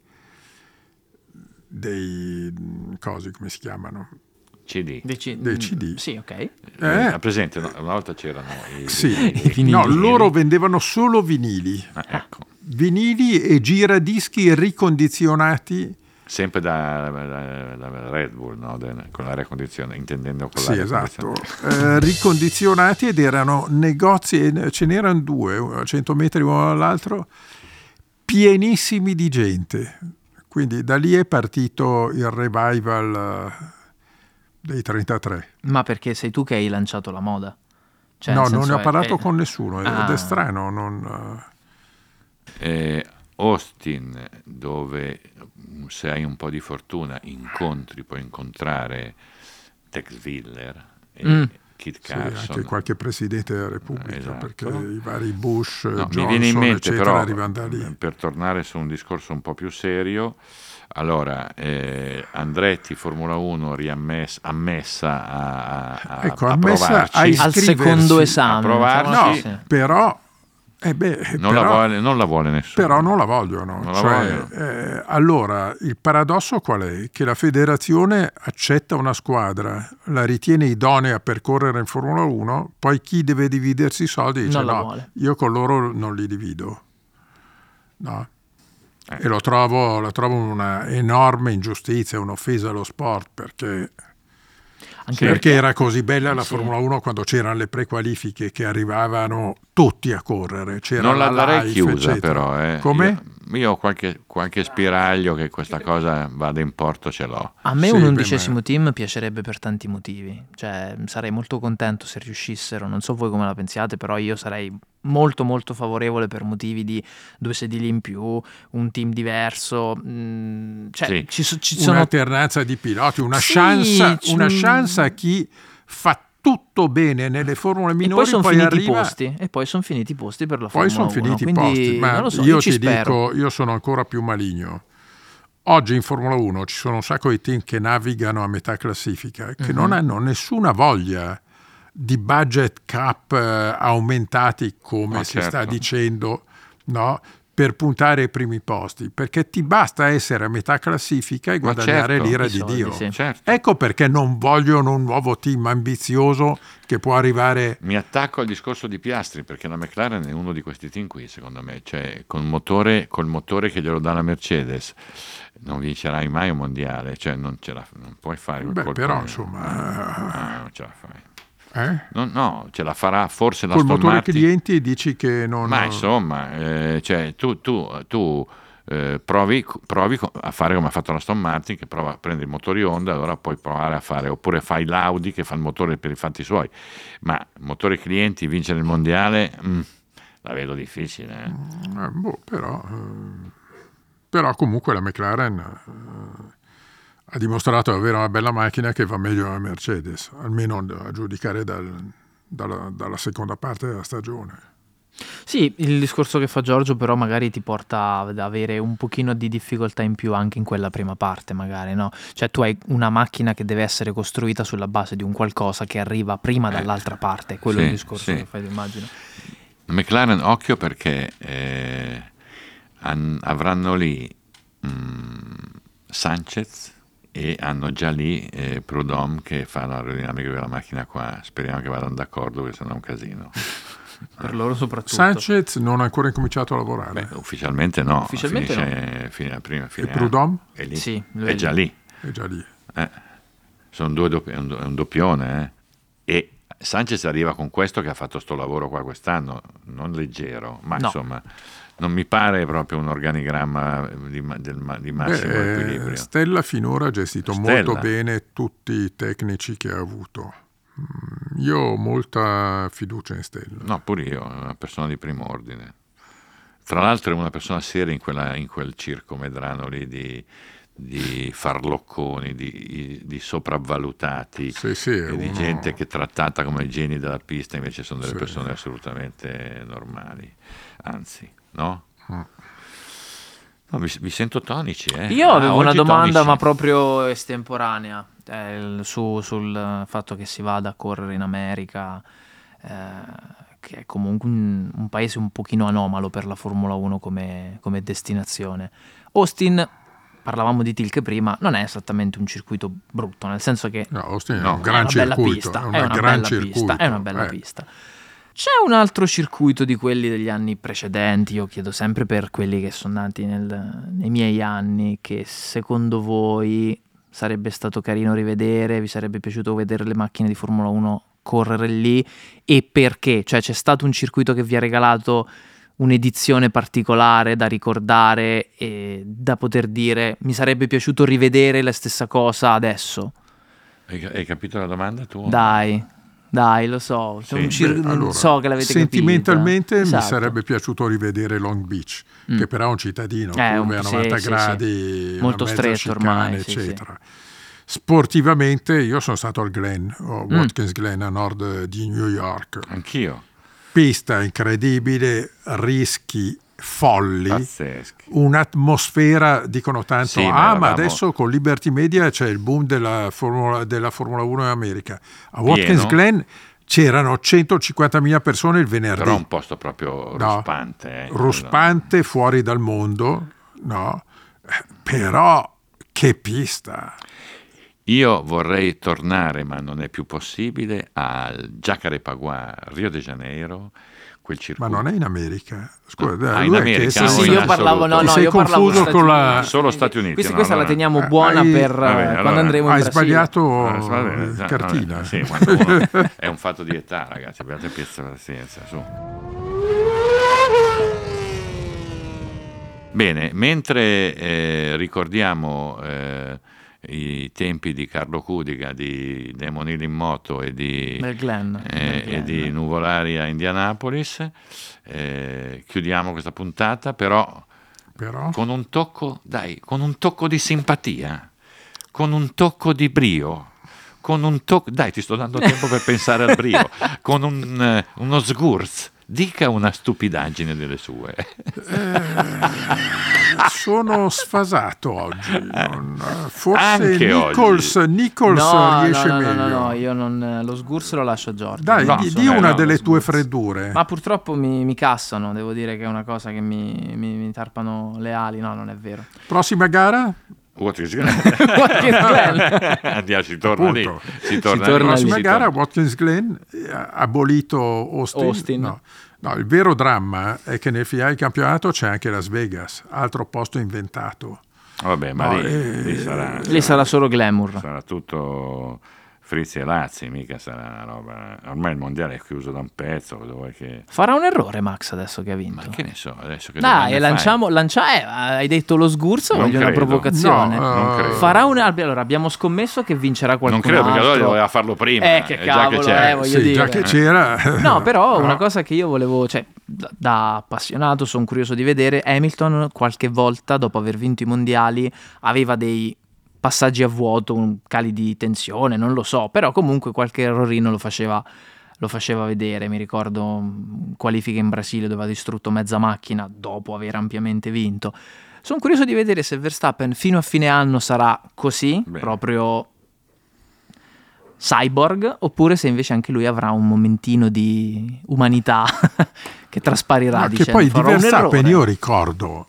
dei cosi come si chiamano? CD. Dei mm, CD. Sì, ok. Eh. Eh, presente, no? una volta c'erano i, Sì, I vinili. no, loro vendevano solo vinili, Ah, ecco, vinili e giradischi ricondizionati. sempre da, da- da Red Bull, no? Da- con l'aria condizionata, intendendo con Sì, l'aria esatto, eh, ricondizionati ed erano negozi, e ce n'erano due, a 100 metri uno dall'altro, pienissimi di gente. Quindi da lì è partito il revival dei 33. Ma perché sei tu che hai lanciato la moda? Cioè, no, non ne ho parlato è- con nessuno ed Ah. è strano. Non, Eh, Austin, dove mm, se hai un po' di fortuna incontri, puoi incontrare Tex Willer e Mm. Kit sì, Carson. anche qualche presidente della Repubblica, Esatto. perché i vari Bush, No, Johnson, mi viene in mente eccetera, però, arrivano da lì. per tornare su un discorso un po' più serio, allora eh, Andretti Formula 1 riammessa ammessa a, a, Ecco, a ammessa provarci. a Al secondo esame. provarci. No, così. però, eh beh, non, però- la vuole, non la vuole nessuno. Però non la vogliono. Non la Cioè, vogliono. eh, allora, il paradosso qual è? Che la federazione accetta una squadra, la ritiene idonea per correre in Formula 1, poi chi deve dividersi i soldi dice Non la no, vuole. io con loro non li divido. No. E lo trovo, lo trovo una enorme ingiustizia, un'offesa allo sport, perché, Anche perché era così bella la Sì. Formula 1 quando c'erano le prequalifiche che arrivavano tutti a correre. C'era non la darei live, chiusa eccetera. però. Eh. Come? Io, io ho qualche, qualche spiraglio che questa cosa vada in porto ce l'ho. A me Sì, un undicesimo team piacerebbe per tanti motivi, cioè sarei molto contento se riuscissero, non so voi come la pensiate, però io sarei molto molto favorevole per motivi di due sedili in più, un team diverso, mm, cioè Sì. ci, ci sono... un'alternanza di piloti, una, Sì, chance, una chance a chi fa tutto bene nelle formule E minori poi sono finiti i arriva- posti, e poi sono finiti i posti per la poi Formula sono 1, finiti i quindi posti, ma non lo so, io, ci ti spero. dico, io sono ancora più maligno. Oggi in Formula 1 ci sono un sacco di team che navigano a metà classifica, che Mhm. non hanno nessuna voglia di budget cap eh, aumentati come No, si certo. sta dicendo, no? Per puntare ai primi posti, perché ti basta essere a metà classifica e guadagnare certo. l'ira di soldi, Dio. sì. Certo. Ecco perché non vogliono un nuovo team ambizioso che può arrivare. Mi attacco al discorso di Piastri perché la McLaren è uno di questi team qui, secondo me, cioè col motore, col motore che glielo dà la Mercedes non vincerai mai un mondiale, cioè non, ce la, non puoi fare Beh, però insomma, Ah, non ce la fai. Eh? No, no, ce la farà forse la col Aston motore Martin. clienti dici che non. Ma insomma, eh, cioè, tu, tu, tu, eh, provi, provi a fare come ha fatto la Aston Martin, che prova a prendere i motori Honda, allora puoi provare a fare, oppure fai l'Audi che fa il motore per i fatti suoi. Ma motore clienti, vincere il mondiale, mm, la vedo difficile. eh. Eh, boh, però, però comunque la McLaren eh, ha dimostrato di avere una bella macchina che va meglio della Mercedes, almeno a giudicare dal- dalla, dalla seconda parte della stagione. Sì, il discorso che fa Giorgio però magari ti porta ad avere un pochino di difficoltà in più anche in quella prima parte, magari, no? Cioè tu hai una macchina che deve essere costruita sulla base di un qualcosa che arriva prima dall'altra parte, quello è il sì, discorso sì. che fai, immagino. McLaren, occhio perché eh, han- avranno lì mm, Sanchez e hanno già lì eh, Prudhomme che fa l'aerodinamica della macchina qua. Speriamo che vadano d'accordo, perché sennò è un casino. per loro soprattutto. Sanchez non ha ancora incominciato a lavorare. Beh, ufficialmente no. Ufficialmente Finisce fine a prima fine e Prudhomme? È lì. Sì, è è già lì. È già lì. Eh. Sono due doppi- è un, è un doppione. eh. E Sanchez arriva con questo che ha fatto sto lavoro qua quest'anno, non leggero, ma No. insomma non mi pare proprio un organigramma di, ma- del di massimo Beh, equilibrio. Stella finora ha gestito Stella. molto bene tutti i tecnici che ha avuto. Mm, Io ho molta fiducia in Stella. No, pure io, è una persona di primo ordine. Tra l'altro è una persona seria in, quella- in quel circo medrano lì di, di farlocconi, di, di sopravvalutati, Sì, sì, e di uno- gente che è trattata come geni della pista, invece sono delle Sì. persone assolutamente normali. Anzi, no? Mm. No, vi, vi sento tonici, eh? Io Ah, avevo una oggi domanda, tonici. ma proprio estemporanea, eh, su- sul fatto che si vada a correre in America, eh, che è comunque un, un paese un pochino anomalo per la Formula 1 come, come destinazione. Austin, parlavamo di Tilke prima, non è esattamente un circuito brutto, nel senso che No, Austin No, è un gran una bella circuito. pista, è è una una gran bella circuito. pista, è una bella eh. pista. C'è un altro circuito di quelli degli anni precedenti, io chiedo sempre per quelli che sono nati nel- nei miei anni, che secondo voi sarebbe stato carino rivedere, vi sarebbe piaciuto vedere le macchine di Formula 1 correre lì e perché? Cioè c'è stato un circuito che vi ha regalato un'edizione particolare da ricordare e da poter dire mi sarebbe piaciuto rivedere la stessa cosa adesso. Hai, hai capito la domanda tu? Dai, dai, lo so. c'è Sì. Beh, allora, so che l'avete Sentimentalmente capita. mi Esatto. sarebbe piaciuto rivedere Long Beach, Mm. che però è un cittadino, Eh, un- a sì, 90 sì, sì. gradi, una Molto stretto ormai, sì, sì. eccetera. Sportivamente io sono stato al Glen, Mm. Watkins Glen a nord di New York. Anch'io. Pista incredibile, rischi folli. Pazzeschi. Un'atmosfera, dicono tanto, Sì, ah ma eravamo- adesso con Liberty Media c'è il boom della Formula, della Formula 1 in America. A Watkins Pieno. Glen c'erano 150.000 persone il venerdì. Però un posto proprio No. ruspante. eh, Ruspante, fuori dal mondo, no? Eh, Però che pista! Io vorrei tornare, ma non è più possibile, al Jacarepaguá, Rio de Janeiro, quel Ma non è in America. Scusa, Ah, dai, in America, Sì, no, sì, in io parlavo, no, no, sei io parlavo Stati con la-. Solo Stati Uniti, Questa, no, questa la allora- teniamo eh, buona hai- per Va bene, eh, allora- quando andremo in Hai Brasile. sbagliato Ah, va bene, eh, già, cartina. vabbè, sì, uno- è un fatto di età, ragazzi, abbiate pazienza, su. Bene, mentre eh, ricordiamo eh, i tempi di Carlo Cudiga, di Demonil in moto e di, Nel Glen. eh, e di Nuvolari a Indianapolis, eh, chiudiamo questa puntata, però Però con un tocco, dai, con un tocco di simpatia, con un tocco di brio, con un tocco, dai, ti sto dando tempo per pensare al brio, con un, eh, uno sgurz. Dica una stupidaggine delle sue. sono sfasato oggi. non- forse Anche Nichols, Nichols No, riesce no, no, no, meglio. no, no, io non, lo sgurso lo lascio a Giorgio. Dai, No, di, di eh, una no, delle tue freddure. Ma purtroppo mi, mi cassano, devo dire che è una cosa che mi, mi- mi tarpano le ali. No, non è vero. Prossima gara? Watkins Watkins Glen. Andiamo, si torna lì. Appunto. Si torna, torna lì, lì. Prossima si gara, torna- Watkins Glen eh, ha abolito Austin. Austin. No. No, il vero dramma è che nel finale del campionato c'è anche Las Vegas, altro posto inventato. Vabbè, ma No, lì, eh, lì sarà, Lì sarà solo glamour. sarà tutto frizzi e lazzi, mica sarà una roba... Ormai il mondiale è chiuso da un pezzo, che... Farà un errore Max adesso che ha Ma vinto. che ne so, adesso che Dai, lanciamo, lancia- eh, hai detto lo sgurzo, Non voglio una credo. provocazione. No, Non credo. Farà un allora abbiamo scommesso che vincerà qualcun Non credo perché altro. allora doveva farlo prima. Eh, che eh, già cavolo, che c'è. eh, voglio sì, dire. già che c'era. No, però una No. cosa che io volevo, cioè, da, da appassionato sono curioso di vedere, Hamilton qualche volta dopo aver vinto i mondiali aveva dei passaggi a vuoto, un cali di tensione, non lo so, però comunque qualche errorino lo faceva, lo faceva vedere, mi ricordo mm, qualifiche in Brasile dove ha distrutto mezza macchina dopo aver ampiamente vinto. Sono curioso di vedere se Verstappen fino a fine anno sarà così, Bene. proprio cyborg, oppure se invece anche lui avrà un momentino di umanità che trasparirà. Ma che dicendo, poi di "Farò un Verstappen errore". io ricordo,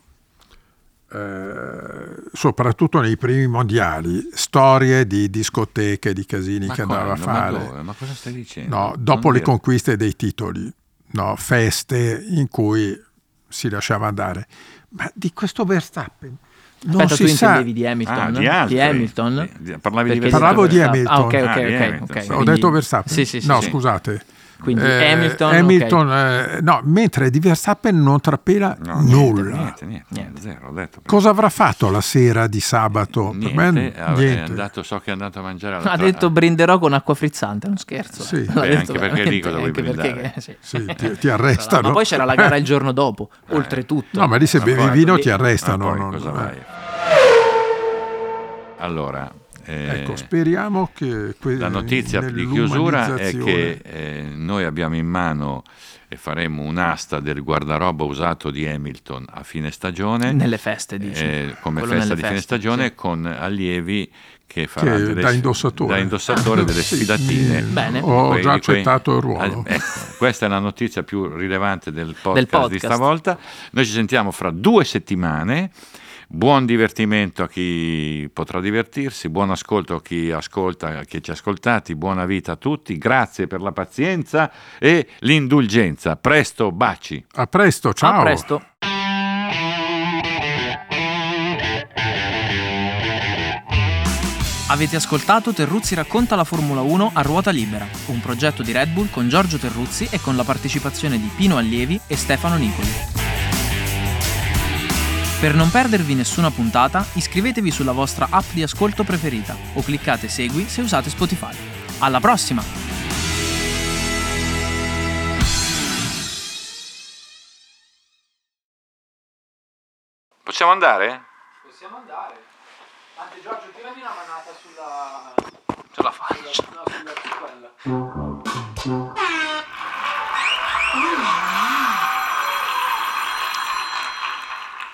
eh, soprattutto nei primi mondiali, storie di discoteche, di casini Ma che come? andava a Ma fare. dove? Ma cosa stai dicendo? No, Non dopo le dire- conquiste dei titoli. no, feste in cui si lasciava andare. Ma di questo Verstappen non Aspetta, si tu sa. intendevi di Hamilton? Ah, di altri. Hamilton? Di- parlavi di. Parlavo di. Ah, ok, Hamilton. ok, Ah, di ok, Hamilton, ok. sì. Ho Quindi- detto Verstappen? Sì, sì, sì. no, sì. scusate. Quindi Eh, Hamilton, Hamilton, eh, no, mentre di Verstappen non trapela No, niente, nulla. Niente, niente, Niente. zero, ho detto. Cosa avrà fatto la sera di sabato? Niente, per me è niente. andato, so che è andato a mangiare Ha detto brinderò con acqua frizzante, non scherzo. Sì. Beh, detto anche perché lì cosa vuoi anche perché- brindare? sì. Sì, ti, ti arrestano. Ma poi c'era la gara il giorno dopo, oltretutto. No, ma lì se Ma bevi poi- vino lì- ti arrestano. poi non- cosa eh. vai? Allora, eh, Ecco, speriamo che que- la notizia di chiusura è che eh, noi abbiamo in mano e faremo un'asta del guardaroba usato di Hamilton a fine stagione. Nelle feste, dici. eh, come Quello festa di fine stagione sì. con allievi che faranno Che delle da indossatore. da indossatore delle Sì, sfidatine. mi- Bene. Ho Quei- già di quei- accettato il ruolo. Ah, ecco, questa è la notizia più rilevante del podcast, podcast. di stavolta. Noi ci sentiamo fra due settimane. Buon divertimento a chi potrà divertirsi, buon ascolto a chi ascolta, a chi ci ha ascoltati, buona vita a tutti, grazie per la pazienza e l'indulgenza. Presto, baci. A presto, ciao. A presto. Avete ascoltato Terruzzi racconta la Formula 1 a ruota libera, un progetto di Red Bull con Giorgio Terruzzi e con la partecipazione di Pino Allievi e Stefano Nicoli. Per non perdervi nessuna puntata, iscrivetevi sulla vostra app di ascolto preferita o cliccate Segui se usate Spotify. Alla prossima! Possiamo andare? Possiamo andare. Anzi Giorgio, tirami una manata sulla... Ce la faccio. No, sulla quella.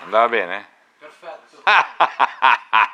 Andava bene? Perfetto.